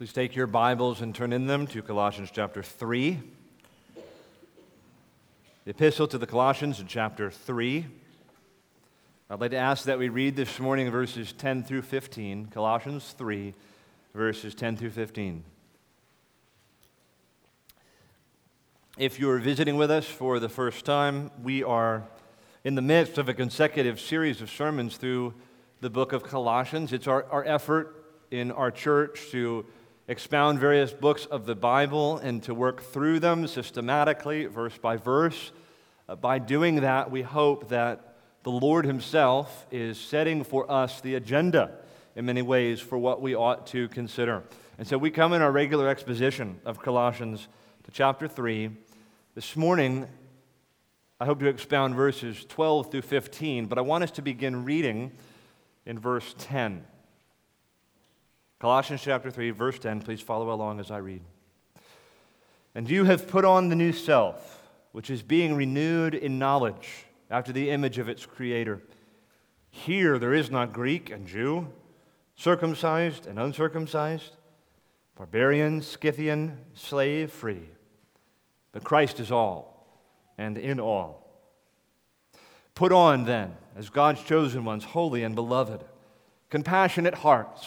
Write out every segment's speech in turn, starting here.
Please take your Bibles and turn in them to Colossians chapter 3. The epistle to the Colossians in chapter 3. I'd like to ask that we read this morning verses 10 through 15. Colossians 3, verses 10 through 15. If you're visiting with us for the first time, we are in the midst of a consecutive series of sermons through the book of Colossians. It's our, our effort in our church to expound various books of the Bible and to work through them systematically, verse by verse. Uh, by doing that, we hope that the Lord Himself is setting for us the agenda in many ways for what we ought to consider. And so we come in our regular exposition of Colossians to chapter 3. This morning, I hope to expound verses 12 through 15, but I want us to begin reading in verse 10. Colossians chapter 3, verse 10. Please follow along as I read. And you have put on the new self, which is being renewed in knowledge after the image of its creator. Here there is not Greek and Jew, circumcised and uncircumcised, barbarian, Scythian, slave, free. But Christ is all and in all. Put on, then, as God's chosen ones, holy and beloved, compassionate hearts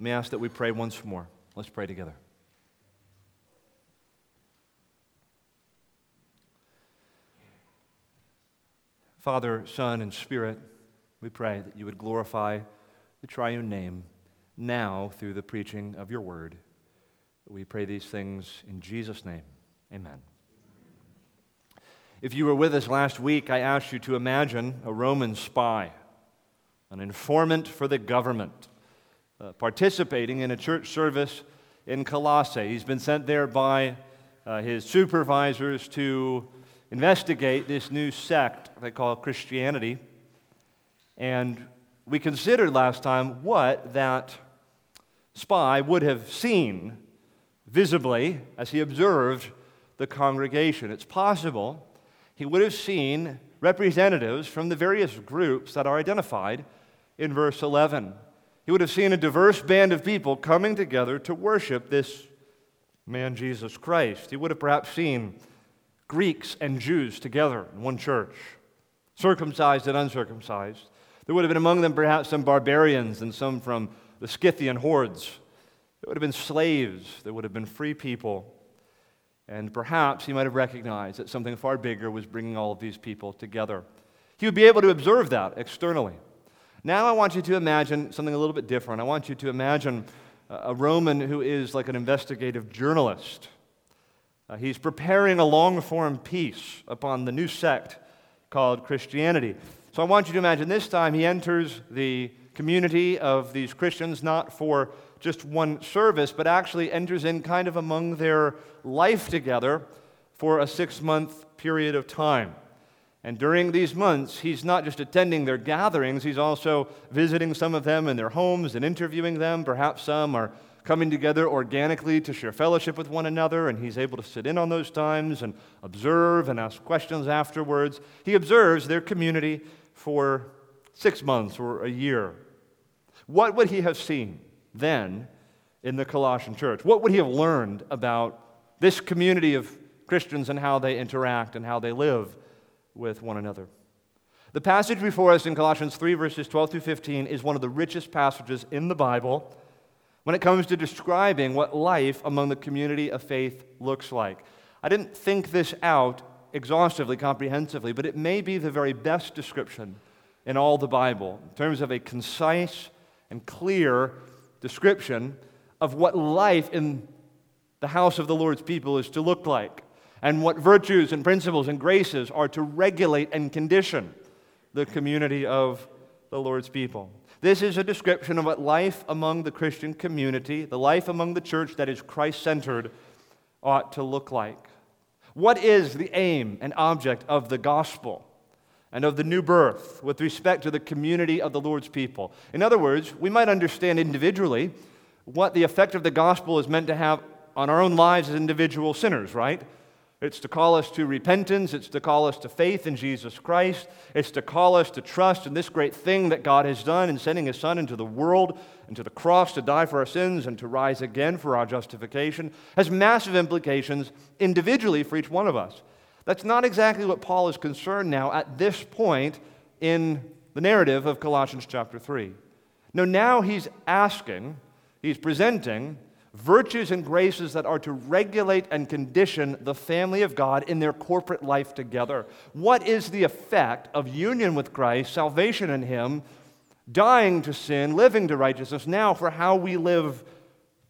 Let me ask that we pray once more. Let's pray together. Father, Son, and Spirit, we pray that you would glorify the triune name now through the preaching of your word. We pray these things in Jesus' name. Amen. If you were with us last week, I asked you to imagine a Roman spy, an informant for the government uh, participating in a church service in Colossae. He's been sent there by uh, his supervisors to investigate this new sect they call Christianity. And we considered last time what that spy would have seen visibly as he observed the congregation. It's possible he would have seen representatives from the various groups that are identified in verse 11. He would have seen a diverse band of people coming together to worship this man, Jesus Christ. He would have perhaps seen Greeks and Jews together in one church, circumcised and uncircumcised. There would have been among them perhaps some barbarians and some from the Scythian hordes. There would have been slaves, there would have been free people. And perhaps he might have recognized that something far bigger was bringing all of these people together. He would be able to observe that externally. Now I want you to imagine something a little bit different. I want you to imagine a Roman who is like an investigative journalist. Uh, he's preparing a long form piece upon the new sect called Christianity. So I want you to imagine this time he enters the community of these Christians not for just one service, but actually enters in kind of among their life together for a six month period of time. And during these months, he's not just attending their gatherings, he's also visiting some of them in their homes and interviewing them. Perhaps some are coming together organically to share fellowship with one another, and he's able to sit in on those times and observe and ask questions afterwards. He observes their community for six months or a year. What would he have seen then in the Colossian church? What would he have learned about this community of Christians and how they interact and how they live? With one another. The passage before us in Colossians 3, verses 12 through 15, is one of the richest passages in the Bible when it comes to describing what life among the community of faith looks like. I didn't think this out exhaustively, comprehensively, but it may be the very best description in all the Bible in terms of a concise and clear description of what life in the house of the Lord's people is to look like and what virtues and principles and graces are to regulate and condition the community of the Lord's people. This is a description of what life among the Christian community, the life among the church that is Christ centered, ought to look like. What is the aim and object of the gospel and of the new birth with respect to the community of the Lord's people? In other words, we might understand individually what the effect of the gospel is meant to have on our own lives as individual sinners, right? It's to call us to repentance. It's to call us to faith in Jesus Christ. It's to call us to trust in this great thing that God has done in sending His Son into the world and to the cross to die for our sins and to rise again for our justification. Has massive implications individually for each one of us. That's not exactly what Paul is concerned now at this point in the narrative of Colossians chapter 3. No, now he's asking, he's presenting virtues and graces that are to regulate and condition the family of God in their corporate life together. What is the effect of union with Christ, salvation in Him, dying to sin, living to righteousness, now for how we live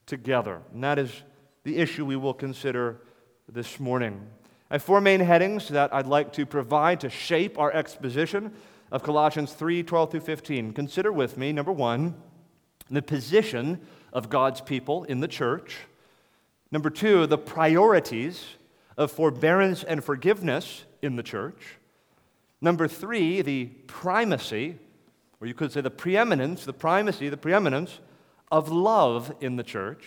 together? And that is the issue we will consider this morning. I have four main headings that I'd like to provide to shape our exposition of Colossians 3 12 through 15. Consider with me, number one, the position of God's people in the church. Number two, the priorities of forbearance and forgiveness in the church. Number three, the primacy, or you could say the preeminence, the primacy, the preeminence of love in the church.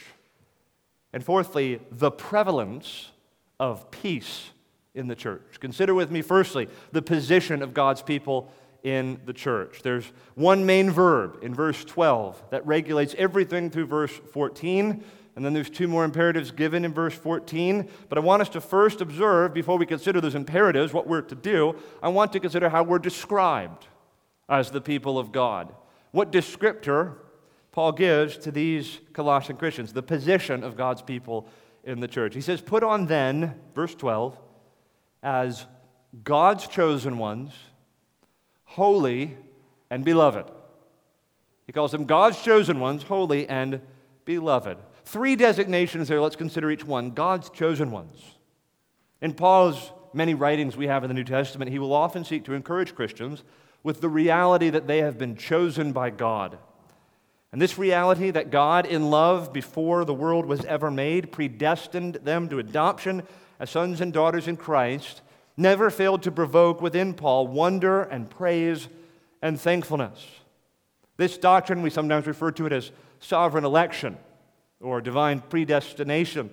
And fourthly, the prevalence of peace in the church. Consider with me, firstly, the position of God's people in the church. There's one main verb in verse 12 that regulates everything through verse 14. And then there's two more imperatives given in verse 14. But I want us to first observe, before we consider those imperatives, what we're to do, I want to consider how we're described as the people of God. What descriptor Paul gives to these Colossian Christians, the position of God's people in the church. He says, Put on then, verse 12, as God's chosen ones holy, and beloved. He calls them God's chosen ones, holy and beloved. Three designations there. Let's consider each one God's chosen ones. In Paul's many writings we have in the New Testament, he will often seek to encourage Christians with the reality that they have been chosen by God. And this reality that God, in love before the world was ever made, predestined them to adoption as sons and daughters in Christ never failed to provoke within Paul wonder and praise and thankfulness. This doctrine, we sometimes refer to it as sovereign election or divine predestination.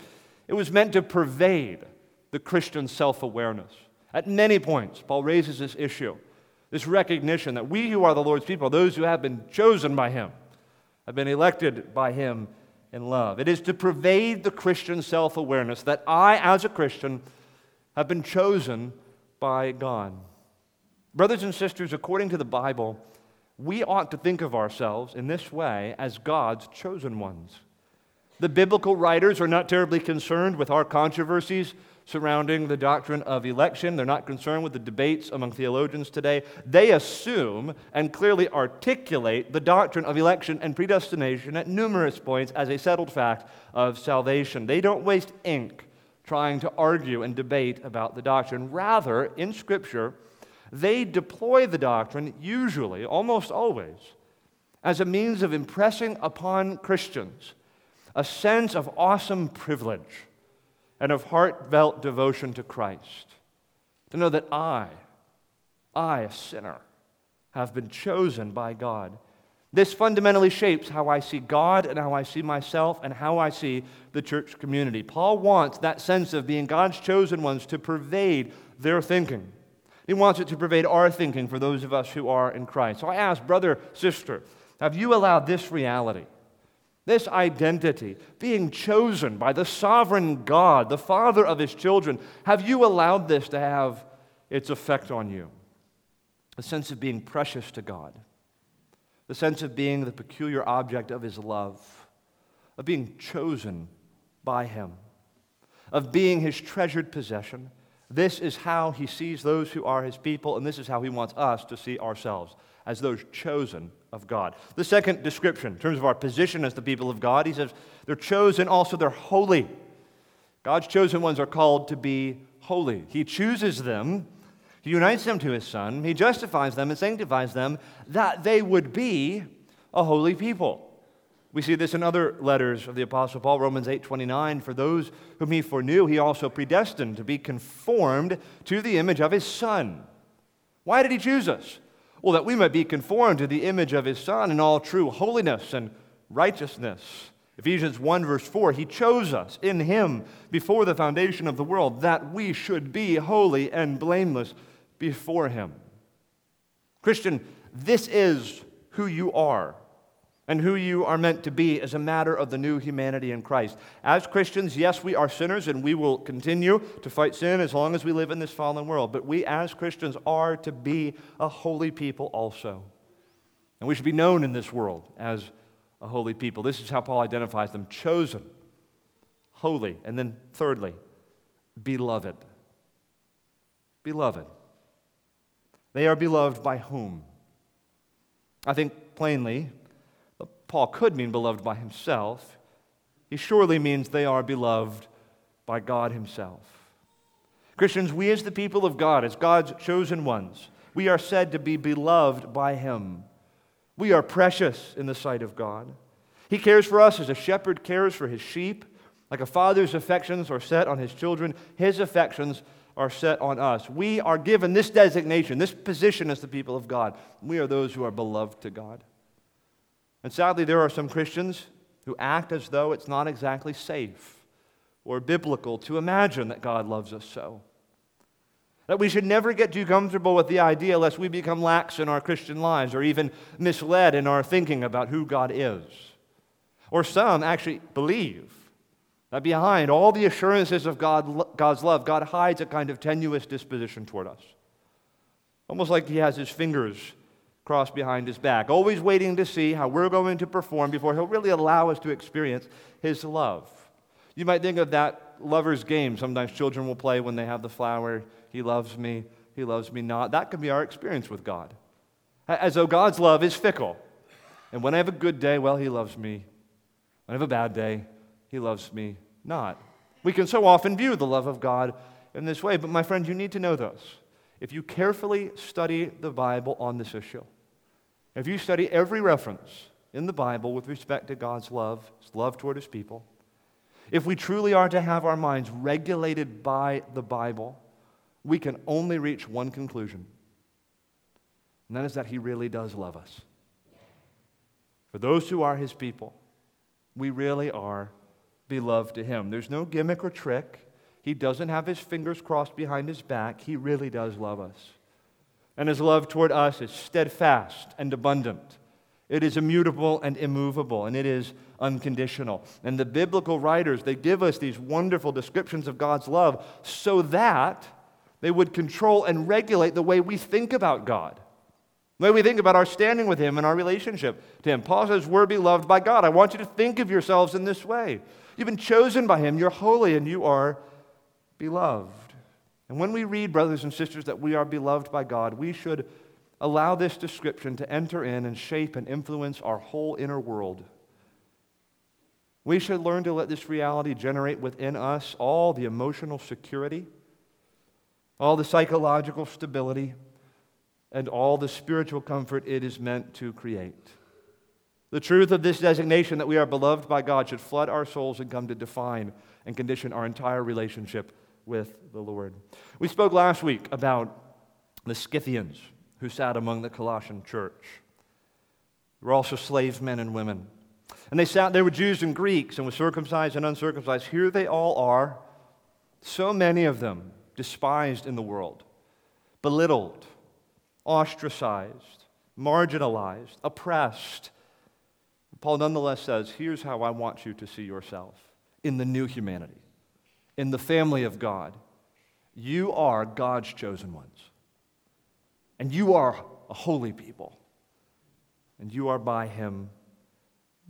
It was meant to pervade the Christian self awareness. At many points, Paul raises this issue, this recognition that we who are the Lord's people, those who have been chosen by Him, have been elected by Him in love. It is to pervade the Christian self awareness that I, as a Christian, have been chosen by God. Brothers and sisters, according to the Bible, we ought to think of ourselves in this way as God's chosen ones. The biblical writers are not terribly concerned with our controversies surrounding the doctrine of election. They're not concerned with the debates among theologians today. They assume and clearly articulate the doctrine of election and predestination at numerous points as a settled fact of salvation. They don't waste ink trying to argue and debate about the doctrine. Rather, in Scripture, they deploy the doctrine, usually, almost always, as a means of impressing upon Christians a sense of awesome privilege and of heartfelt devotion to Christ. To know that I, I, a sinner, have been chosen by God this fundamentally shapes how I see God and how I see myself and how I see the church community. Paul wants that sense of being God's chosen ones to pervade their thinking. He wants it to pervade our thinking for those of us who are in Christ. So I ask, brother, sister, have you allowed this reality, this identity, being chosen by the sovereign God, the Father of His children, have you allowed this to have its effect on you? A sense of being precious to God the sense of being the peculiar object of his love, of being chosen by him, of being his treasured possession. This is how he sees those who are his people, and this is how he wants us to see ourselves as those chosen of God. The second description, in terms of our position as the people of God, he says they're chosen, also they're holy. God's chosen ones are called to be holy. He chooses them he unites them to his Son. He justifies them and sanctifies them that they would be a holy people. We see this in other letters of the apostle Paul, Romans 8:29, for those whom he foreknew, he also predestined to be conformed to the image of his son. Why did he choose us? Well, that we might be conformed to the image of his son in all true holiness and righteousness. Ephesians 1, verse 4, he chose us in him before the foundation of the world that we should be holy and blameless before him. Christian, this is who you are and who you are meant to be as a matter of the new humanity in Christ. As Christians, yes, we are sinners and we will continue to fight sin as long as we live in this fallen world, but we as Christians are to be a holy people also. And we should be known in this world as a holy people. This is how Paul identifies them chosen, holy, and then thirdly, beloved. Beloved. They are beloved by whom? I think plainly Paul could mean beloved by himself. He surely means they are beloved by God himself. Christians, we as the people of God, as God's chosen ones, we are said to be beloved by him. We are precious in the sight of God. He cares for us as a shepherd cares for his sheep. Like a father's affections are set on his children, his affections are set on us. We are given this designation, this position as the people of God. We are those who are beloved to God. And sadly, there are some Christians who act as though it's not exactly safe or biblical to imagine that God loves us so. That we should never get too comfortable with the idea lest we become lax in our Christian lives or even misled in our thinking about who God is. Or some actually believe that behind all the assurances of God, God's love, God hides a kind of tenuous disposition toward us. Almost like he has his fingers crossed behind his back, always waiting to see how we're going to perform before he'll really allow us to experience his love. You might think of that lover's game sometimes children will play when they have the flower. He loves me, he loves me not. That could be our experience with God. As though God's love is fickle. And when I have a good day, well, he loves me. When I have a bad day, he loves me not. We can so often view the love of God in this way, but my friend, you need to know this if you carefully study the Bible on this issue, if you study every reference in the Bible with respect to God's love, His love toward His people, if we truly are to have our minds regulated by the Bible, we can only reach one conclusion, and that is that He really does love us. For those who are His people, we really are beloved to Him. There's no gimmick or trick. He doesn't have his fingers crossed behind his back. He really does love us. And his love toward us is steadfast and abundant. It is immutable and immovable, and it is unconditional. And the biblical writers, they give us these wonderful descriptions of God's love so that they would control and regulate the way we think about God, the way we think about our standing with Him and our relationship to Him. Paul says, We're beloved by God. I want you to think of yourselves in this way. You've been chosen by Him, you're holy, and you are beloved. And when we read, brothers and sisters, that we are beloved by God, we should allow this description to enter in and shape and influence our whole inner world. We should learn to let this reality generate within us all the emotional security, all the psychological stability, and all the spiritual comfort it is meant to create. The truth of this designation that we are beloved by God should flood our souls and come to define and condition our entire relationship with the Lord. We spoke last week about the Scythians who sat among the Colossian church. They were also slave men and women. And they sat, they were Jews and Greeks and were circumcised and uncircumcised. Here they all are, so many of them despised in the world, belittled, ostracized, marginalized, oppressed. Paul nonetheless says, Here's how I want you to see yourself in the new humanity in the family of God, you are God's chosen ones. And you are a holy people. And you are by Him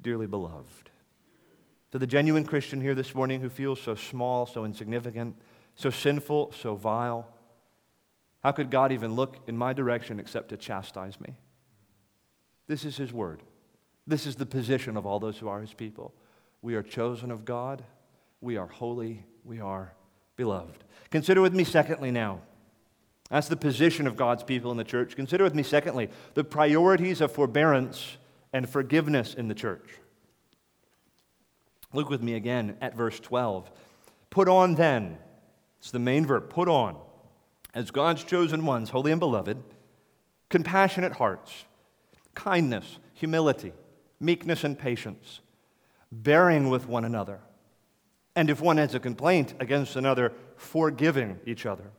dearly beloved. To the genuine Christian here this morning who feels so small, so insignificant, so sinful, so vile, how could God even look in my direction except to chastise me? This is His word. This is the position of all those who are His people. We are chosen of God, we are holy, we are beloved. Consider with me, secondly, now. That's the position of God's people in the church. Consider with me, secondly, the priorities of forbearance and forgiveness in the church. Look with me again at verse 12. Put on then, it's the main verb, put on, as God's chosen ones, holy and beloved, compassionate hearts, kindness, humility, meekness, and patience, bearing with one another. And if one has a complaint against another, forgiving each other.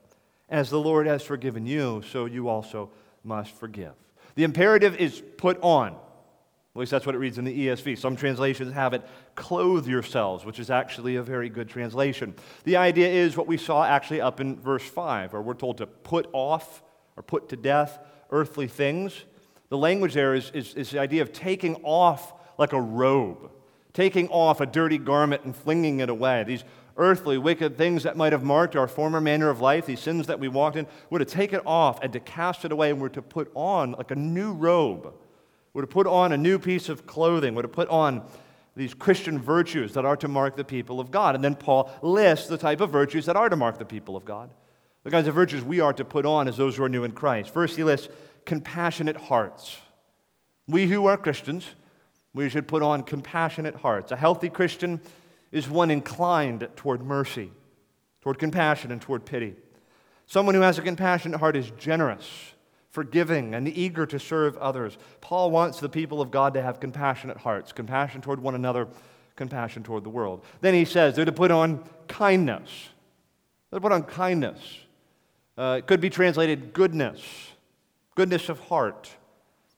As the Lord has forgiven you, so you also must forgive. The imperative is put on. At least that's what it reads in the ESV. Some translations have it, clothe yourselves, which is actually a very good translation. The idea is what we saw actually up in verse 5, where we're told to put off or put to death earthly things. The language there is, is, is the idea of taking off like a robe, taking off a dirty garment and flinging it away. These earthly, wicked things that might have marked our former manner of life, these sins that we walked in, we're to take it off and to cast it away, and we're to put on like a new robe we're to put on a new piece of clothing. We're to put on these Christian virtues that are to mark the people of God. And then Paul lists the type of virtues that are to mark the people of God. The kinds of virtues we are to put on as those who are new in Christ. First, he lists compassionate hearts. We who are Christians, we should put on compassionate hearts. A healthy Christian is one inclined toward mercy, toward compassion, and toward pity. Someone who has a compassionate heart is generous forgiving, and eager to serve others. Paul wants the people of God to have compassionate hearts, compassion toward one another, compassion toward the world. Then he says they're to put on kindness. They're to put on kindness. Uh, it could be translated goodness, goodness of heart.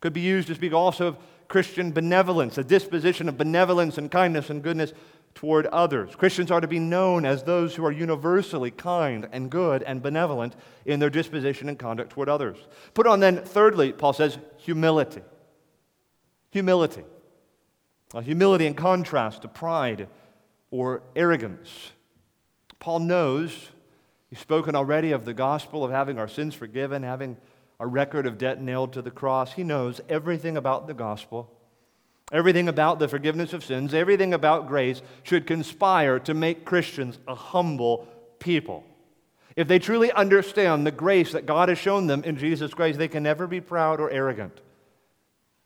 Could be used to speak also of Christian benevolence, a disposition of benevolence and kindness and goodness toward others. Christians are to be known as those who are universally kind and good and benevolent in their disposition and conduct toward others. Put on then, thirdly, Paul says, humility. Humility. A humility in contrast to pride or arrogance. Paul knows, he's spoken already of the gospel of having our sins forgiven, having a record of debt nailed to the cross. He knows everything about the gospel Everything about the forgiveness of sins, everything about grace should conspire to make Christians a humble people. If they truly understand the grace that God has shown them in Jesus Christ, they can never be proud or arrogant.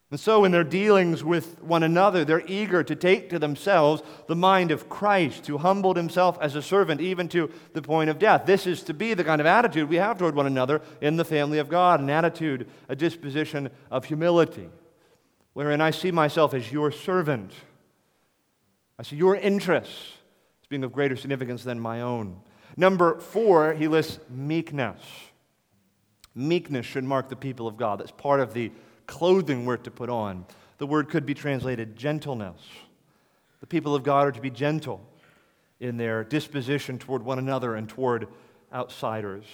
And so, in their dealings with one another, they're eager to take to themselves the mind of Christ, who humbled himself as a servant even to the point of death. This is to be the kind of attitude we have toward one another in the family of God an attitude, a disposition of humility wherein I see myself as your servant. I see your interests as being of greater significance than my own. Number four, he lists meekness. Meekness should mark the people of God. That's part of the clothing we're to put on. The word could be translated gentleness. The people of God are to be gentle in their disposition toward one another and toward outsiders.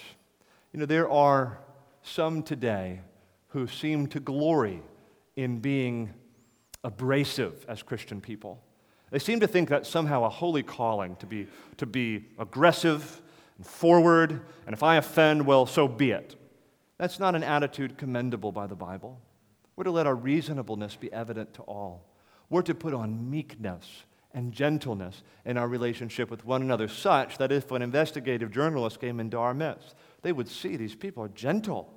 You know, there are some today who seem to glory in being abrasive as Christian people. They seem to think that somehow a holy calling to be, to be aggressive and forward, and if I offend, well, so be it. That's not an attitude commendable by the Bible. We're to let our reasonableness be evident to all. We're to put on meekness and gentleness in our relationship with one another, such that if an investigative journalist came into our midst, they would see these people are gentle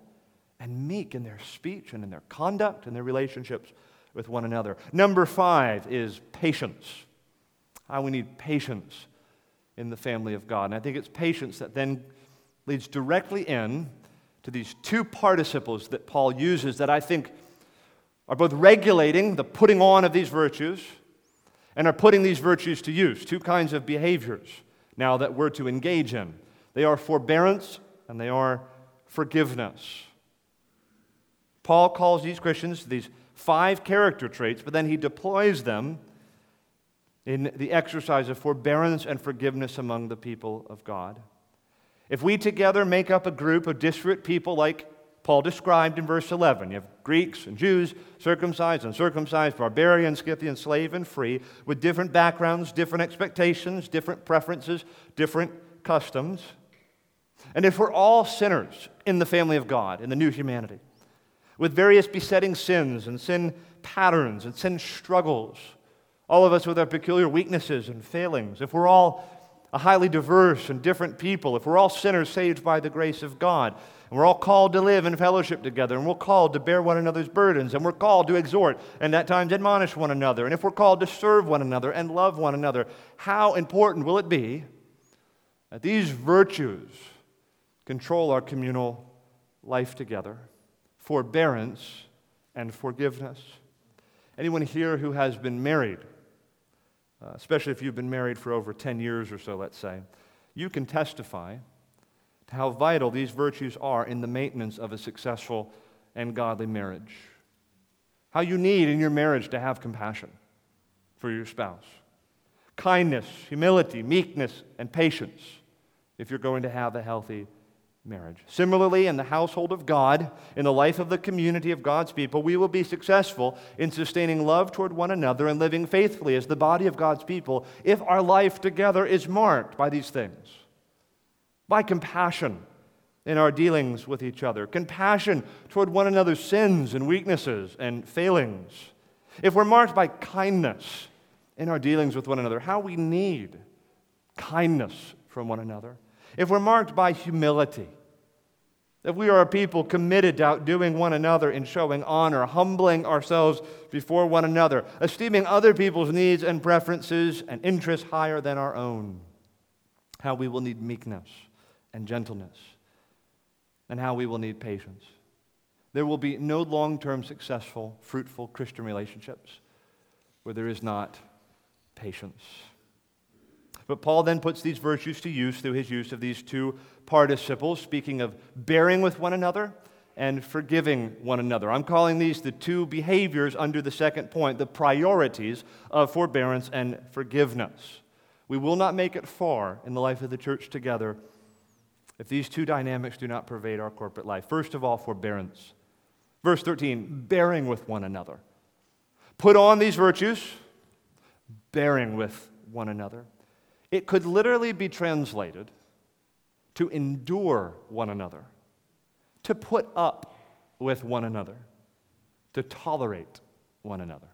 and meek in their speech and in their conduct and their relationships with one another. Number five is patience. How we need patience in the family of God. And I think it's patience that then leads directly in to these two participles that Paul uses that I think are both regulating the putting on of these virtues and are putting these virtues to use. Two kinds of behaviors now that we're to engage in. They are forbearance and they are forgiveness. Paul calls these Christians these five character traits, but then he deploys them in the exercise of forbearance and forgiveness among the people of God. If we together make up a group of disparate people like Paul described in verse 11, you have Greeks and Jews, circumcised, and uncircumcised, barbarian, Scythian, slave, and free, with different backgrounds, different expectations, different preferences, different customs. And if we're all sinners in the family of God, in the new humanity, with various besetting sins and sin patterns and sin struggles. All of us with our peculiar weaknesses and failings. If we're all a highly diverse and different people, if we're all sinners saved by the grace of God, And we're all called to live in fellowship together, and we're called to bear one another's burdens, and we're called to exhort and at times admonish one another. And if we're called to serve one another and love one another, how important will it be that these virtues control our communal life together? Forbearance and forgiveness. Anyone here who has been married, uh, especially if you've been married for over 10 years or so, let's say, you can testify to how vital these virtues are in the maintenance of a successful and godly marriage. How you need in your marriage to have compassion for your spouse, kindness, humility, meekness, and patience if you're going to have a healthy marriage. Similarly, in the household of God, in the life of the community of God's people, we will be successful in sustaining love toward one another and living faithfully as the body of God's people if our life together is marked by these things by compassion in our dealings with each other, compassion toward one another's sins and weaknesses and failings. If we're marked by kindness in our dealings with one another, how we need kindness from one another. If we're marked by humility, if we are a people committed to outdoing one another in showing honor, humbling ourselves before one another, esteeming other people's needs and preferences and interests higher than our own, how we will need meekness and gentleness, and how we will need patience. There will be no long term successful, fruitful Christian relationships where there is not patience. But Paul then puts these virtues to use through his use of these two participles, speaking of bearing with one another and forgiving one another. I'm calling these the two behaviors under the second point, the priorities of forbearance and forgiveness. We will not make it far in the life of the church together if these two dynamics do not pervade our corporate life. First of all, forbearance. Verse 13, bearing with one another. Put on these virtues, bearing with one another. It could literally be translated to endure one another, to put up with one another, to tolerate one another.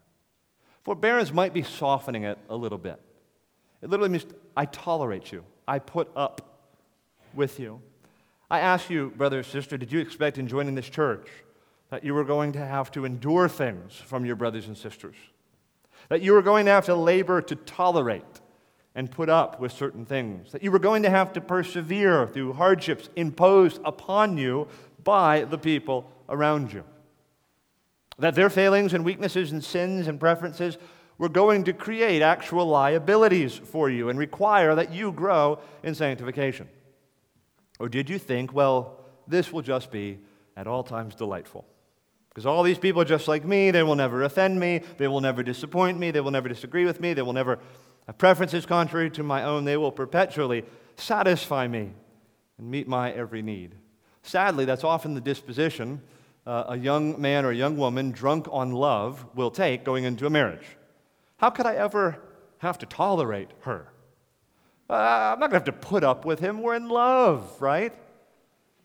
Forbearance might be softening it a little bit. It literally means I tolerate you, I put up with you. I ask you, brother or sister, did you expect in joining this church that you were going to have to endure things from your brothers and sisters? That you were going to have to labor to tolerate and put up with certain things? That you were going to have to persevere through hardships imposed upon you by the people around you? That their failings and weaknesses and sins and preferences were going to create actual liabilities for you and require that you grow in sanctification? Or did you think, well, this will just be at all times delightful? Because all these people are just like me. They will never offend me. They will never disappoint me. They will never disagree with me. They will never have preferences contrary to my own. They will perpetually satisfy me and meet my every need. Sadly, that's often the disposition uh, a young man or a young woman drunk on love will take going into a marriage. How could I ever have to tolerate her? Uh, I'm not going to have to put up with him. We're in love, right?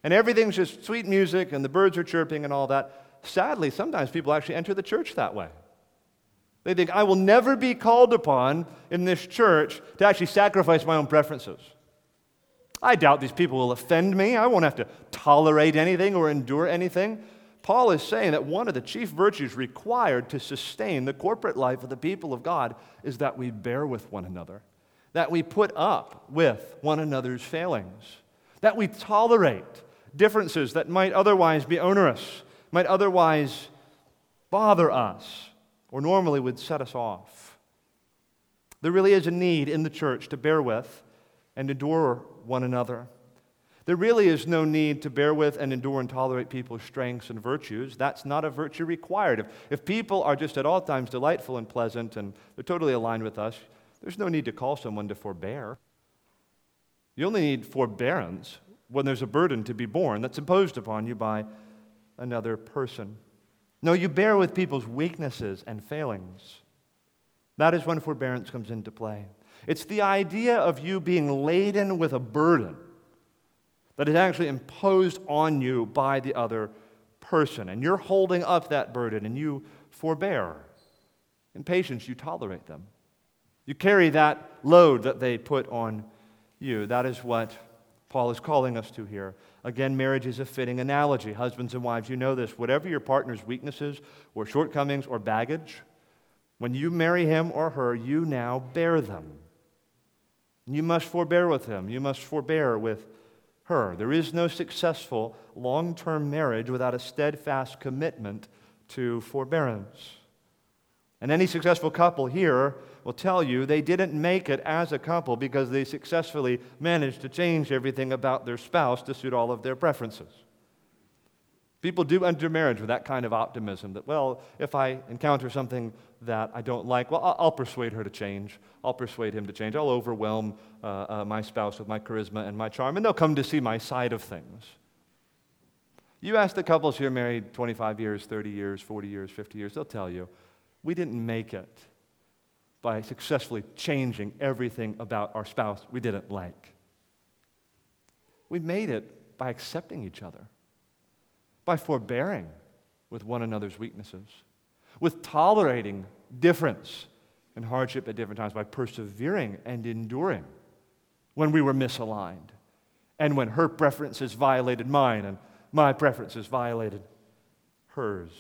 And everything's just sweet music and the birds are chirping and all that. Sadly, sometimes people actually enter the church that way. They think, I will never be called upon in this church to actually sacrifice my own preferences. I doubt these people will offend me. I won't have to tolerate anything or endure anything. Paul is saying that one of the chief virtues required to sustain the corporate life of the people of God is that we bear with one another that we put up with one another's failings, that we tolerate differences that might otherwise be onerous, might otherwise bother us, or normally would set us off. There really is a need in the church to bear with and endure one another. There really is no need to bear with and endure and tolerate people's strengths and virtues. That's not a virtue required. If, if people are just at all times delightful and pleasant and they're totally aligned with us, there's no need to call someone to forbear. You only need forbearance when there's a burden to be borne that's imposed upon you by another person. No, you bear with people's weaknesses and failings. That is when forbearance comes into play. It's the idea of you being laden with a burden that is actually imposed on you by the other person. And you're holding up that burden and you forbear. In patience, you tolerate them. You carry that load that they put on you. That is what Paul is calling us to here. Again, marriage is a fitting analogy. Husbands and wives, you know this. Whatever your partner's weaknesses or shortcomings or baggage, when you marry him or her, you now bear them. You must forbear with him. You must forbear with her. There is no successful long term marriage without a steadfast commitment to forbearance. And any successful couple here will tell you they didn't make it as a couple because they successfully managed to change everything about their spouse to suit all of their preferences. People do enter marriage with that kind of optimism that, well, if I encounter something that I don't like, well, I'll, persuade her to change. I'll persuade him to change. I'll overwhelm uh, uh, my spouse with my charisma and my charm, and they'll come to see my side of things. You ask the couples here married 25 years, 30 years, 40 years, 50 years, they'll tell you, we didn't make it by successfully changing everything about our spouse we didn't like. We made it by accepting each other, by forbearing with one another's weaknesses, with tolerating difference and hardship at different times, by persevering and enduring when we were misaligned, and when her preferences violated mine and my preferences violated hers.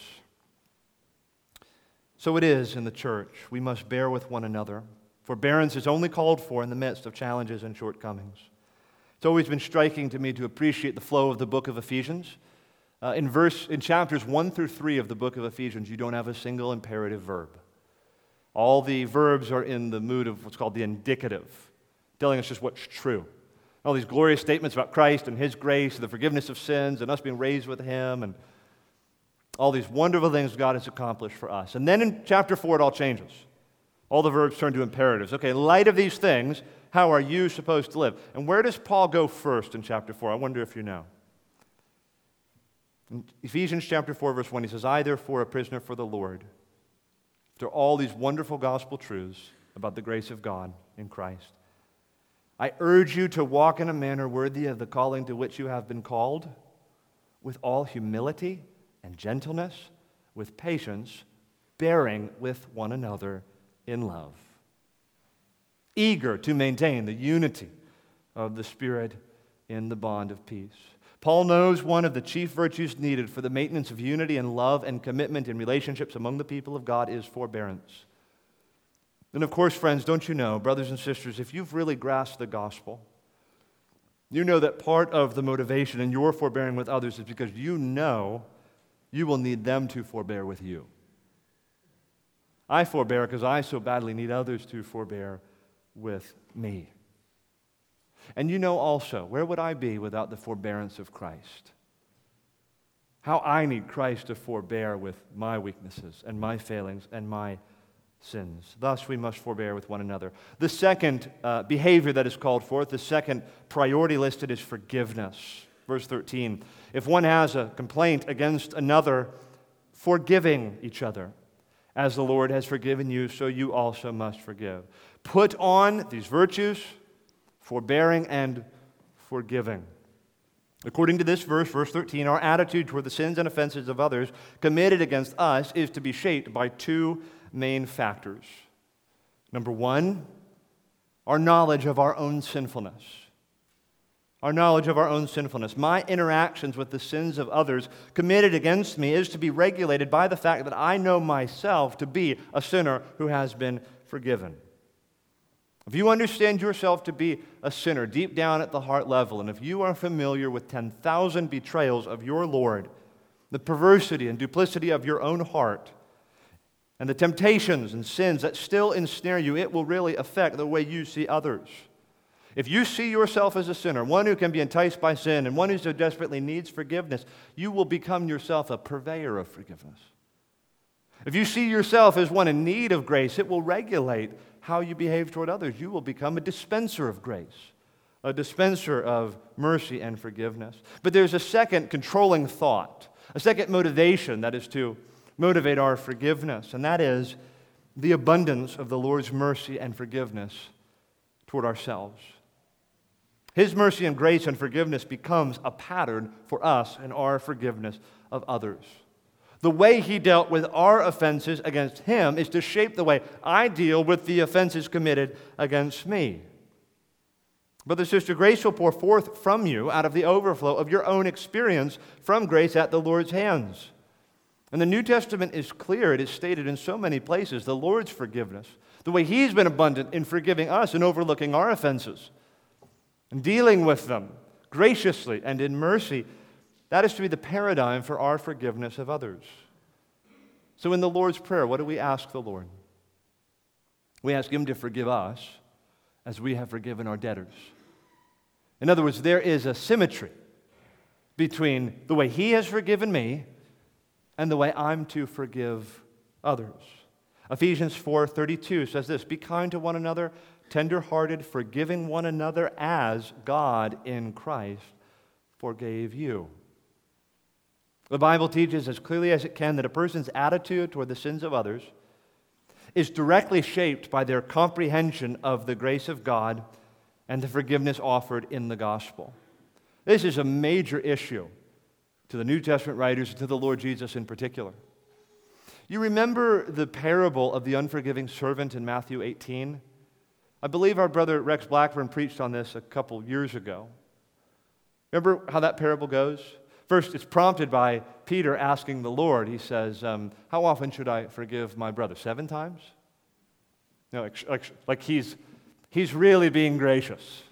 So it is in the church. We must bear with one another. Forbearance is only called for in the midst of challenges and shortcomings. It's always been striking to me to appreciate the flow of the book of Ephesians. Uh, in, verse, in chapters 1 through 3 of the book of Ephesians, you don't have a single imperative verb. All the verbs are in the mood of what's called the indicative, telling us just what's true. All these glorious statements about Christ and His grace, and the forgiveness of sins, and us being raised with Him, and all these wonderful things God has accomplished for us. And then in chapter 4, it all changes. All the verbs turn to imperatives. Okay, in light of these things, how are you supposed to live? And where does Paul go first in chapter 4? I wonder if you know. In Ephesians chapter 4, verse 1, he says, I, therefore, a prisoner for the Lord, after all these wonderful gospel truths about the grace of God in Christ, I urge you to walk in a manner worthy of the calling to which you have been called, with all humility and gentleness, with patience, bearing with one another in love, eager to maintain the unity of the Spirit in the bond of peace. Paul knows one of the chief virtues needed for the maintenance of unity and love and commitment in relationships among the people of God is forbearance. And of course, friends, don't you know, brothers and sisters, if you've really grasped the gospel, you know that part of the motivation in your forbearing with others is because you know you will need them to forbear with you. I forbear because I so badly need others to forbear with me. And you know also, where would I be without the forbearance of Christ? How I need Christ to forbear with my weaknesses and my failings and my sins. Thus, we must forbear with one another. The second uh, behavior that is called forth, the second priority listed is forgiveness. Verse 13 If one has a complaint against another, forgiving each other. As the Lord has forgiven you, so you also must forgive. Put on these virtues, forbearing and forgiving. According to this verse, verse 13, our attitude toward the sins and offenses of others committed against us is to be shaped by two main factors. Number one, our knowledge of our own sinfulness our knowledge of our own sinfulness. My interactions with the sins of others committed against me is to be regulated by the fact that I know myself to be a sinner who has been forgiven. If you understand yourself to be a sinner deep down at the heart level, and if you are familiar with 10,000 betrayals of your Lord, the perversity and duplicity of your own heart, and the temptations and sins that still ensnare you, it will really affect the way you see others. If you see yourself as a sinner, one who can be enticed by sin, and one who so desperately needs forgiveness, you will become yourself a purveyor of forgiveness. If you see yourself as one in need of grace, it will regulate how you behave toward others. You will become a dispenser of grace, a dispenser of mercy and forgiveness. But there's a second controlling thought, a second motivation that is to motivate our forgiveness, and that is the abundance of the Lord's mercy and forgiveness toward ourselves. His mercy and grace and forgiveness becomes a pattern for us in our forgiveness of others. The way he dealt with our offenses against him is to shape the way I deal with the offenses committed against me. Brother, sister, grace will pour forth from you out of the overflow of your own experience from grace at the Lord's hands. And the New Testament is clear. It is stated in so many places the Lord's forgiveness, the way He's been abundant in forgiving us and overlooking our offenses and dealing with them graciously and in mercy. That is to be the paradigm for our forgiveness of others. So, in the Lord's Prayer, what do we ask the Lord? We ask Him to forgive us as we have forgiven our debtors. In other words, there is a symmetry between the way He has forgiven me and the way I'm to forgive others. Ephesians 4:32 says this, "Be kind to one another, tender-hearted, forgiving one another as God in Christ forgave you." The Bible teaches as clearly as it can that a person's attitude toward the sins of others is directly shaped by their comprehension of the grace of God and the forgiveness offered in the gospel. This is a major issue to the New Testament writers and to the Lord Jesus in particular. You remember the parable of the unforgiving servant in Matthew 18? I believe our brother Rex Blackburn preached on this a couple years ago. Remember how that parable goes? First, it's prompted by Peter asking the Lord. He says, um, How often should I forgive my brother? Seven times? No, like, he's, he's really being gracious.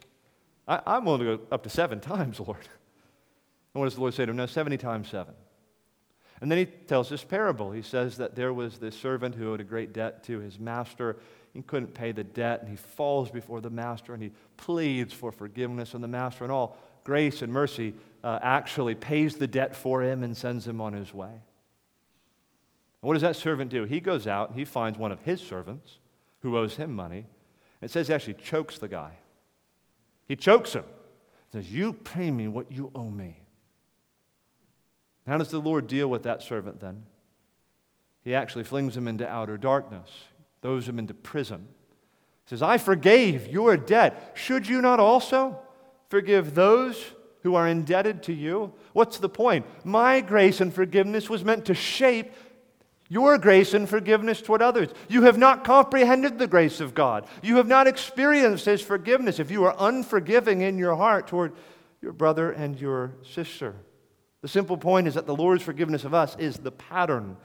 I, I'm willing to go up to seven times, Lord. And what does the Lord say to him? No, 70 times 7. And then he tells this parable. He says that there was this servant who owed a great debt to his master. He couldn't pay the debt, and he falls before the master and he pleads for forgiveness. And the master, in all grace and mercy, uh, actually pays the debt for him and sends him on his way. And what does that servant do? He goes out and he finds one of his servants who owes him money. It says he actually chokes the guy. He chokes him. He says, You pay me what you owe me. How does the Lord deal with that servant then? He actually flings him into outer darkness, throws him into prison. He says, I forgave your debt. Should you not also forgive those who are indebted to you? What's the point? My grace and forgiveness was meant to shape your grace and forgiveness toward others. You have not comprehended the grace of God. You have not experienced His forgiveness if you are unforgiving in your heart toward your brother and your sister. The simple point is that the Lord's forgiveness of us is the pattern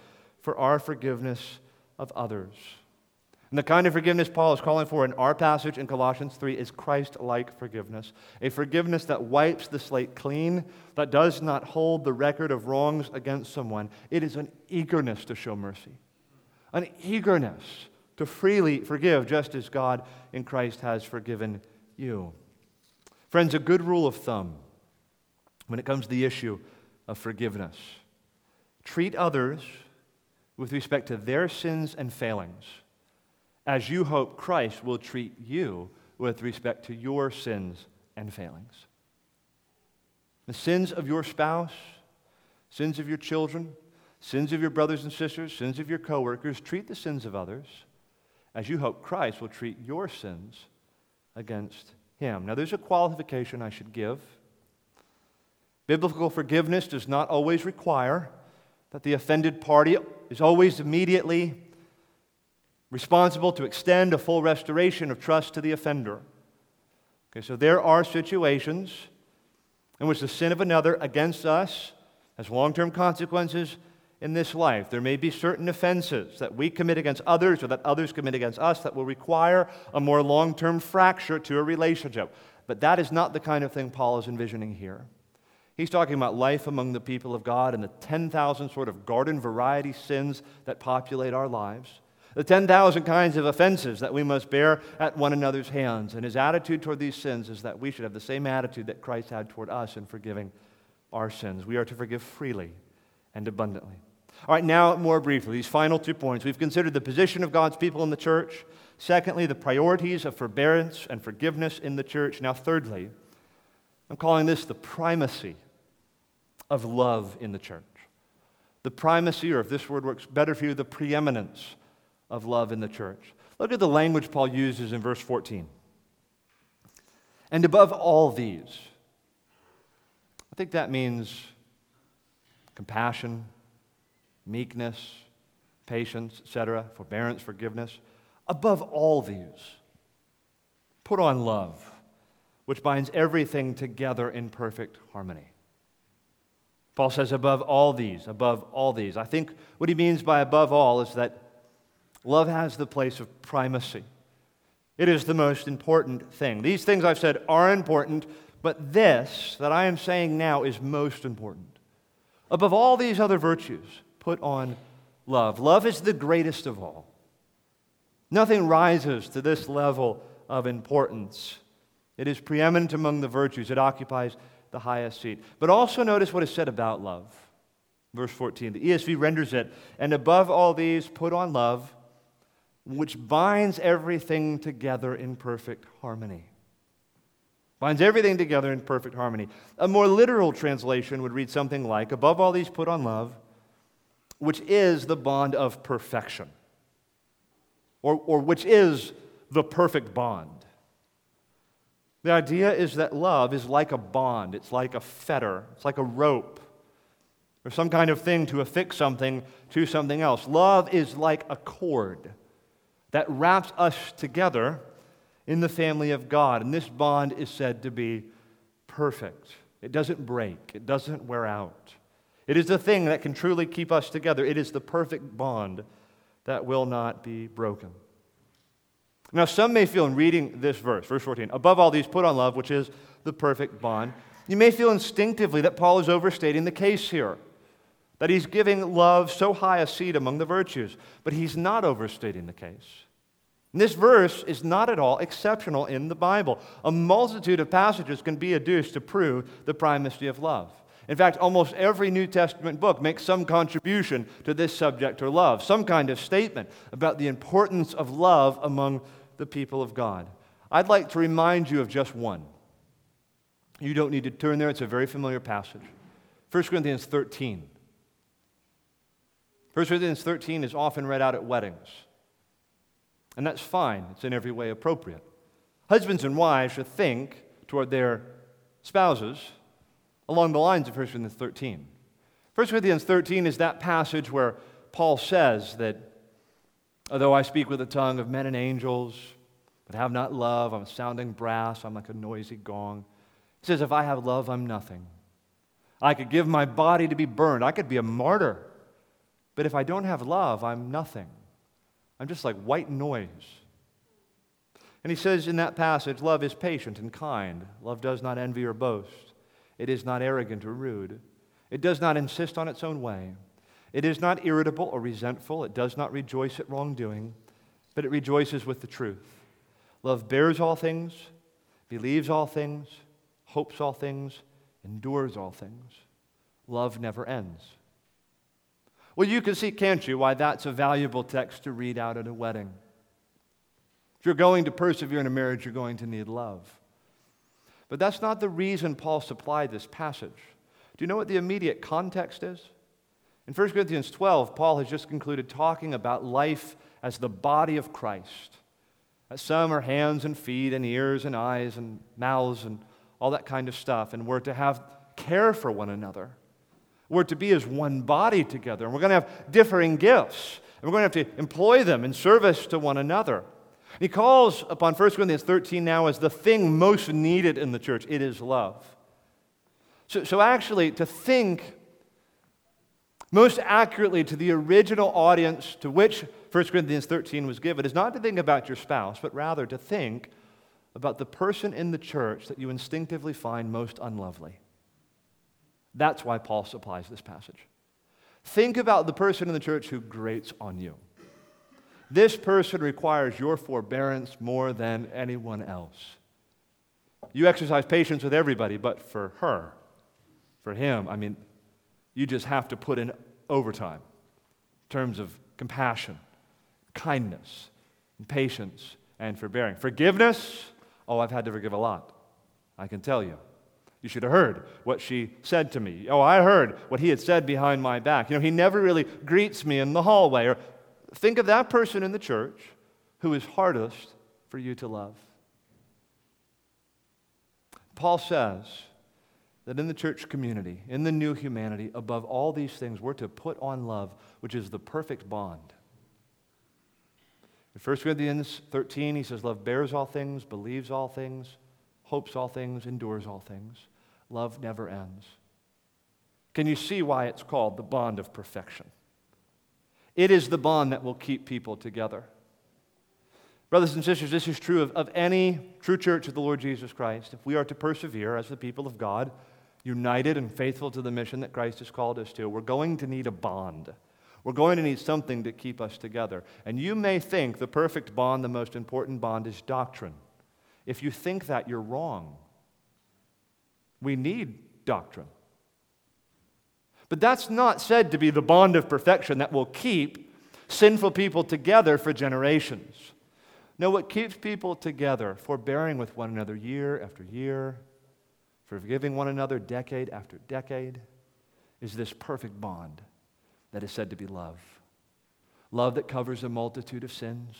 for our forgiveness of others. And the kind of forgiveness Paul is calling for in our passage in Colossians 3 is Christ like forgiveness. A forgiveness that wipes the slate clean, that does not hold the record of wrongs against someone. It is an eagerness to show mercy, an eagerness to freely forgive, just as God in Christ has forgiven you. Friends, a good rule of thumb when it comes to the issue of forgiveness. Treat others with respect to their sins and failings as you hope Christ will treat you with respect to your sins and failings. The sins of your spouse, sins of your children, sins of your brothers and sisters, sins of your coworkers, treat the sins of others as you hope Christ will treat your sins against him. Now, there's a qualification I should give. Biblical forgiveness does not always require that the offended party is always immediately responsible to extend a full restoration of trust to the offender. Okay, so there are situations in which the sin of another against us has long term consequences in this life. There may be certain offenses that we commit against others or that others commit against us that will require a more long term fracture to a relationship. But that is not the kind of thing Paul is envisioning here. He's talking about life among the people of God and the 10,000 sort of garden variety sins that populate our lives, the 10,000 kinds of offenses that we must bear at one another's hands. And his attitude toward these sins is that we should have the same attitude that Christ had toward us in forgiving our sins. We are to forgive freely and abundantly. All right, now more briefly, these final two points. We've considered the position of God's people in the church. Secondly, the priorities of forbearance and forgiveness in the church. Now, thirdly, I'm calling this the primacy of love in the church. The primacy, or if this word works better for you, the preeminence of love in the church. Look at the language Paul uses in verse 14. And above all these, I think that means compassion, meekness, patience, etc., forbearance, forgiveness. Above all these, put on love which binds everything together in perfect harmony. Paul says, above all these, above all these. I think what he means by above all is that love has the place of primacy. It is the most important thing. These things I've said are important, but this that I am saying now is most important. Above all these other virtues, put on love. Love is the greatest of all. Nothing rises to this level of importance. It is preeminent among the virtues, it occupies the highest seat. But also notice what is said about love. Verse 14, the ESV renders it, and above all these, put on love, which binds everything together in perfect harmony. Binds everything together in perfect harmony. A more literal translation would read something like, above all these, put on love, which is the bond of perfection, or, or which is the perfect bond. The idea is that love is like a bond, it's like a fetter, it's like a rope, or some kind of thing to affix something to something else. Love is like a cord that wraps us together in the family of God. And this bond is said to be perfect. It doesn't break, it doesn't wear out. It is the thing that can truly keep us together. It is the perfect bond that will not be broken. Now, some may feel in reading this verse, verse 14, above all these, put on love, which is the perfect bond. You may feel instinctively that Paul is overstating the case here, that he's giving love so high a seat among the virtues, but he's not overstating the case. And this verse is not at all exceptional in the Bible. A multitude of passages can be adduced to prove the primacy of love. In fact, almost every New Testament book makes some contribution to this subject or love, some kind of statement about the importance of love among the people of God. I'd like to remind you of just one. You don't need to turn there, it's a very familiar passage. 1 Corinthians 13. 1 Corinthians 13 is often read out at weddings. And that's fine, it's in every way appropriate. Husbands and wives should think toward their spouses along the lines of 1 Corinthians 13. 1 Corinthians 13 is that passage where Paul says that Although I speak with the tongue of men and angels, but have not love, I'm a sounding brass, I'm like a noisy gong. He says, If I have love, I'm nothing. I could give my body to be burned, I could be a martyr. But if I don't have love, I'm nothing. I'm just like white noise. And he says in that passage, love is patient and kind. Love does not envy or boast. It is not arrogant or rude. It does not insist on its own way. It is not irritable or resentful. It does not rejoice at wrongdoing, but it rejoices with the truth. Love bears all things, believes all things, hopes all things, endures all things. Love never ends. Well, you can see, can't you, why that's a valuable text to read out at a wedding. If you're going to persevere in a marriage, you're going to need love. But that's not the reason Paul supplied this passage. Do you know what the immediate context is? In 1 Corinthians 12, Paul has just concluded talking about life as the body of Christ. That some are hands and feet and ears and eyes and mouths and all that kind of stuff. And we're to have care for one another. We're to be as one body together. And we're going to have differing gifts. And we're going to have to employ them in service to one another. He calls upon 1 Corinthians 13 now as the thing most needed in the church it is love. So, so actually, to think most accurately to the original audience to which 1 Corinthians 13 was given is not to think about your spouse, but rather to think about the person in the church that you instinctively find most unlovely. That's why Paul supplies this passage. Think about the person in the church who grates on you. This person requires your forbearance more than anyone else. You exercise patience with everybody, but for her, for him, I mean, you just have to put in overtime in terms of compassion, kindness, and patience, and forbearing. Forgiveness, oh, I've had to forgive a lot. I can tell you. You should have heard what she said to me. Oh, I heard what he had said behind my back. You know, he never really greets me in the hallway. Or think of that person in the church who is hardest for you to love. Paul says, that in the church community, in the new humanity, above all these things, we're to put on love, which is the perfect bond. In 1 Corinthians 13, he says, Love bears all things, believes all things, hopes all things, endures all things. Love never ends. Can you see why it's called the bond of perfection? It is the bond that will keep people together. Brothers and sisters, this is true of, of any true church of the Lord Jesus Christ. If we are to persevere as the people of God, united and faithful to the mission that Christ has called us to, we're going to need a bond. We're going to need something to keep us together. And you may think the perfect bond, the most important bond, is doctrine. If you think that, you're wrong. We need doctrine. But that's not said to be the bond of perfection that will keep sinful people together for generations. No, what keeps people together, forbearing with one another year after year, forgiving one another decade after decade, is this perfect bond that is said to be love. Love that covers a multitude of sins,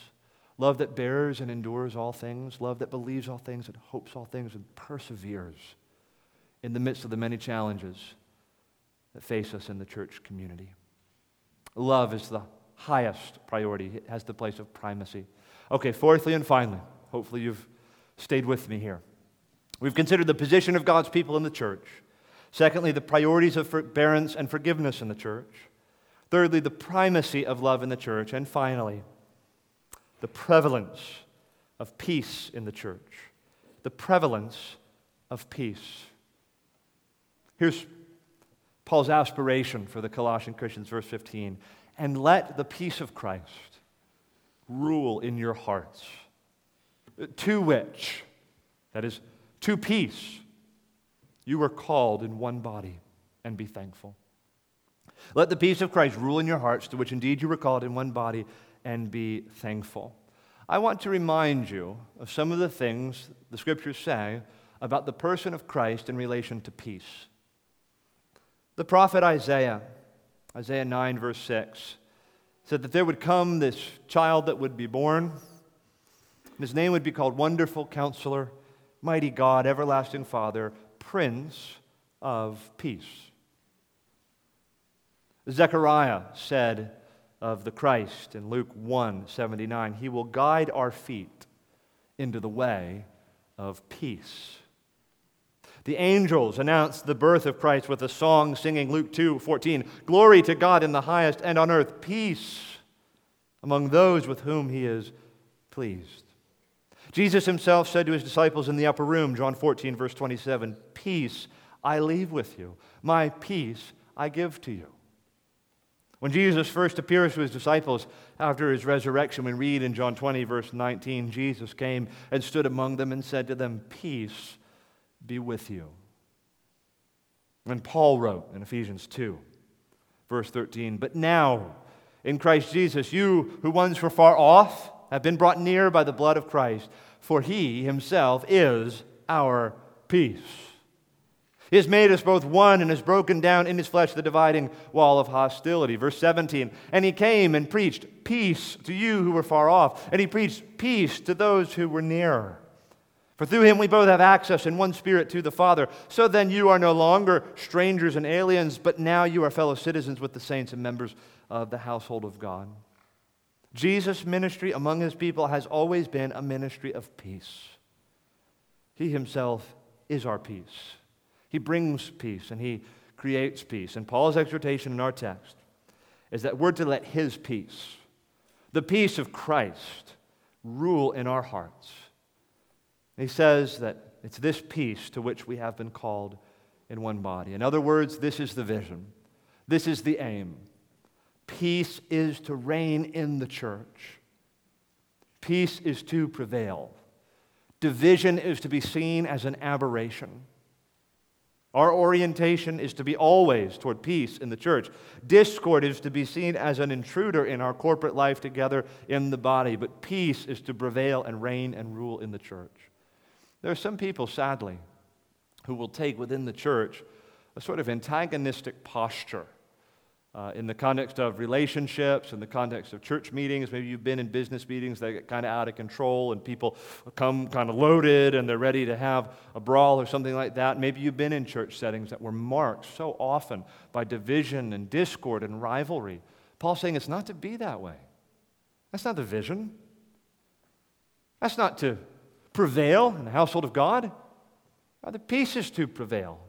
love that bears and endures all things, love that believes all things and hopes all things and perseveres in the midst of the many challenges that face us in the church community. Love is the highest priority, it has the place of primacy. Okay, fourthly and finally, hopefully you've stayed with me here. We've considered the position of God's people in the church. Secondly, the priorities of forbearance and forgiveness in the church. Thirdly, the primacy of love in the church. And finally, the prevalence of peace in the church. The prevalence of peace. Here's Paul's aspiration for the Colossian Christians, verse 15. And let the peace of Christ rule in your hearts, to which, that is, to peace, you were called in one body, and be thankful. Let the peace of Christ rule in your hearts, to which indeed you were called in one body, and be thankful. I want to remind you of some of the things the scriptures say about the person of Christ in relation to peace. The prophet Isaiah, Isaiah 9, verse 6, said that there would come this child that would be born. His name would be called Wonderful Counselor, Mighty God, Everlasting Father, Prince of Peace. Zechariah said of the Christ in Luke 1 79, He will guide our feet into the way of peace. The angels announced the birth of Christ with a song singing Luke 2 14. Glory to God in the highest, and on earth peace among those with whom he is pleased. Jesus himself said to his disciples in the upper room, John 14, verse 27, Peace I leave with you, my peace I give to you. When Jesus first appears to his disciples after his resurrection, we read in John 20, verse 19, Jesus came and stood among them and said to them, Peace be with you. And Paul wrote in Ephesians 2, verse 13, But now, in Christ Jesus, you who once were far off have been brought near by the blood of Christ, for he himself is our peace. He has made us both one and has broken down in his flesh the dividing wall of hostility. Verse 17, and he came and preached peace to you who were far off, and he preached peace to those who were near. For through him we both have access in one spirit to the Father. So then you are no longer strangers and aliens, but now you are fellow citizens with the saints and members of the household of God. Jesus' ministry among his people has always been a ministry of peace. He himself is our peace. He brings peace and he creates peace. And Paul's exhortation in our text is that we're to let his peace, the peace of Christ, rule in our hearts he says that it's this peace to which we have been called in one body. In other words, this is the vision, this is the aim. Peace is to reign in the church, peace is to prevail. Division is to be seen as an aberration. Our orientation is to be always toward peace in the church. Discord is to be seen as an intruder in our corporate life together in the body, but peace is to prevail and reign and rule in the church. There are some people, sadly, who will take within the church a sort of antagonistic posture. Uh, in the context of relationships, in the context of church meetings, maybe you've been in business meetings that get kind of out of control and people come kind of loaded and they're ready to have a brawl or something like that. Maybe you've been in church settings that were marked so often by division and discord and rivalry. Paul's saying it's not to be that way. That's not the vision. That's not to prevail in the household of God. Are the pieces to prevail?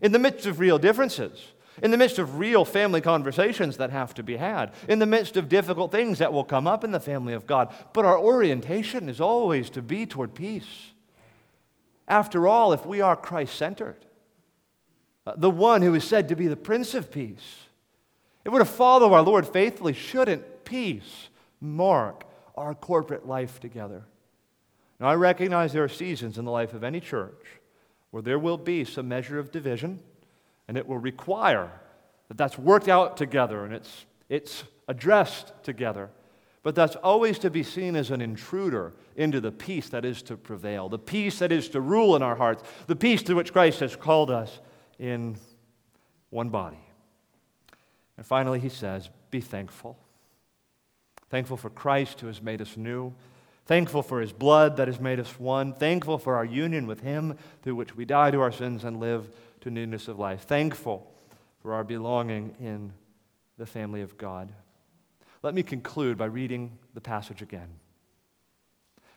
In the midst of real differences, in the midst of real family conversations that have to be had, in the midst of difficult things that will come up in the family of God. But our orientation is always to be toward peace. After all, if we are Christ centered, uh, the one who is said to be the Prince of Peace, if we're to follow our Lord faithfully, shouldn't peace mark our corporate life together? Now, I recognize there are seasons in the life of any church where there will be some measure of division and it will require that that's worked out together and it's, it's addressed together. But that's always to be seen as an intruder into the peace that is to prevail, the peace that is to rule in our hearts, the peace to which Christ has called us in one body. And finally, he says, Be thankful. Thankful for Christ who has made us new. Thankful for his blood that has made us one. Thankful for our union with him through which we die to our sins and live to newness of life. Thankful for our belonging in the family of God. Let me conclude by reading the passage again.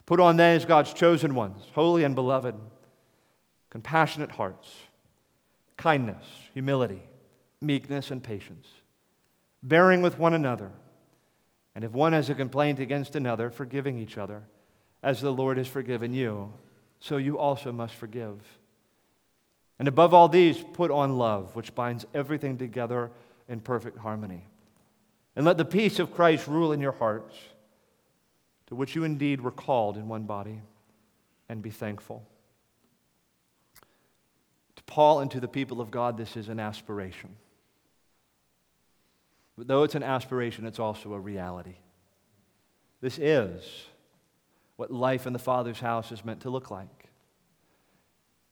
Put on then as God's chosen ones, holy and beloved, compassionate hearts, kindness, humility, meekness, and patience, bearing with one another, and if one has a complaint against another, forgiving each other, as the Lord has forgiven you, so you also must forgive. And above all these, put on love, which binds everything together in perfect harmony. And let the peace of Christ rule in your hearts, to which you indeed were called in one body, and be thankful. To Paul and to the people of God, this is an aspiration. But though it's an aspiration, it's also a reality. This is what life in the Father's house is meant to look like.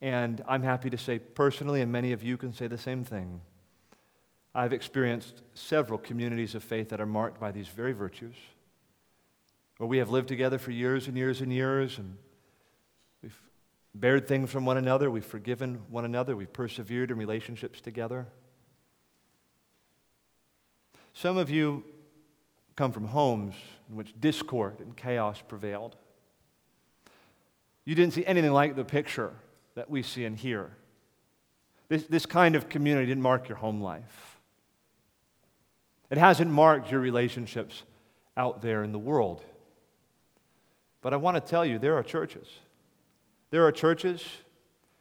And I'm happy to say personally, and many of you can say the same thing. I've experienced several communities of faith that are marked by these very virtues, where we have lived together for years and years and years, and we've bared things from one another, we've forgiven one another, we've persevered in relationships together. Some of you come from homes in which discord and chaos prevailed. You didn't see anything like the picture that we see and hear. This, this kind of community didn't mark your home life. It hasn't marked your relationships out there in the world. But I want to tell you there are churches. There are churches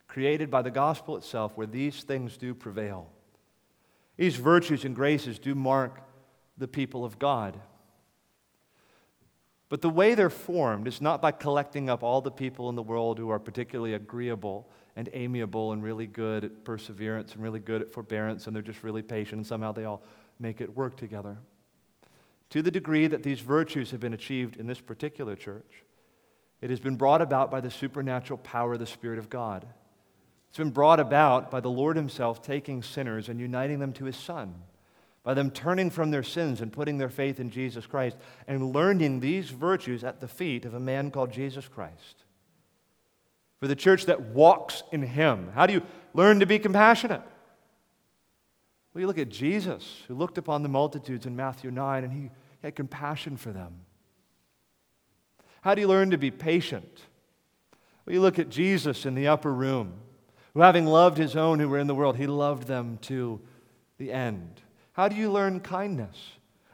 created by the gospel itself where these things do prevail. These virtues and graces do mark the people of God. But the way they're formed is not by collecting up all the people in the world who are particularly agreeable and amiable and really good at perseverance and really good at forbearance and they're just really patient and somehow they all make it work together. To the degree that these virtues have been achieved in this particular church, it has been brought about by the supernatural power of the Spirit of God. It's been brought about by the Lord Himself taking sinners and uniting them to His Son by them turning from their sins and putting their faith in Jesus Christ and learning these virtues at the feet of a man called Jesus Christ. For the church that walks in Him, how do you learn to be compassionate? Well, you look at Jesus, who looked upon the multitudes in Matthew 9 and he had compassion for them. How do you learn to be patient? Well, you look at Jesus in the upper room, who, having loved his own who were in the world, he loved them to the end. How do you learn kindness?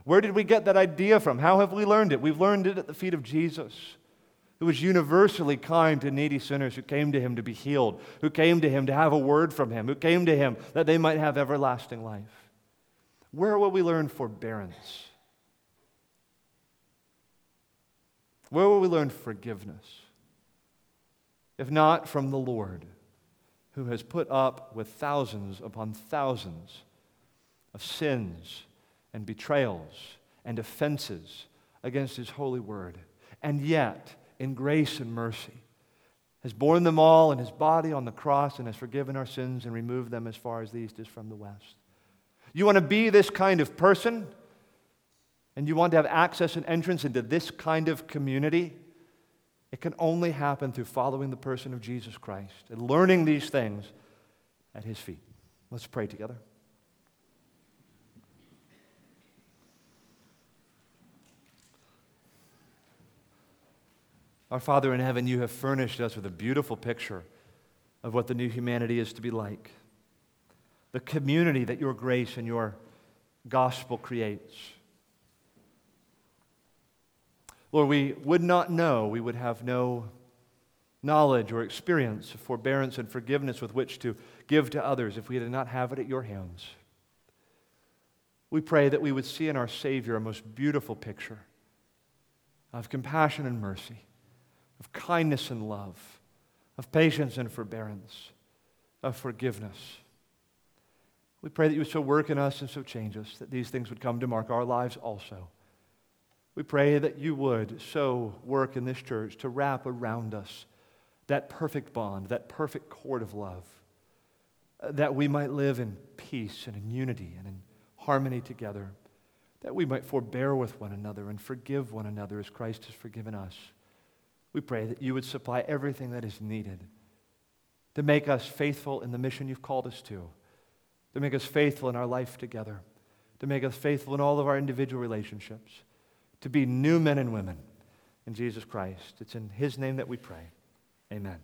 Where did we get that idea from? How have we learned it? We've learned it at the feet of Jesus, who was universally kind to needy sinners who came to him to be healed, who came to him to have a word from him, who came to him that they might have everlasting life. Where will we learn forbearance? Where will we learn forgiveness? If not from the Lord, who has put up with thousands upon thousands of sins and betrayals and offenses against his holy word. And yet, in grace and mercy, has borne them all in his body on the cross and has forgiven our sins and removed them as far as the east is from the west. You want to be this kind of person? And you want to have access and entrance into this kind of community? It can only happen through following the person of Jesus Christ and learning these things at his feet. Let's pray together. Our Father in heaven, you have furnished us with a beautiful picture of what the new humanity is to be like. The community that your grace and your gospel creates. Lord, we would not know, we would have no knowledge or experience of forbearance and forgiveness with which to give to others if we did not have it at your hands. We pray that we would see in our Savior a most beautiful picture of compassion and mercy, of kindness and love, of patience and forbearance, of forgiveness. We pray that you would so work in us and so change us that these things would come to mark our lives also. We pray that you would so work in this church to wrap around us that perfect bond, that perfect cord of love, uh, that we might live in peace and in unity and in harmony together, that we might forbear with one another and forgive one another as Christ has forgiven us. We pray that you would supply everything that is needed to make us faithful in the mission you've called us to, to make us faithful in our life together, to make us faithful in all of our individual relationships to be new men and women in Jesus Christ. It's in His name that we pray. Amen.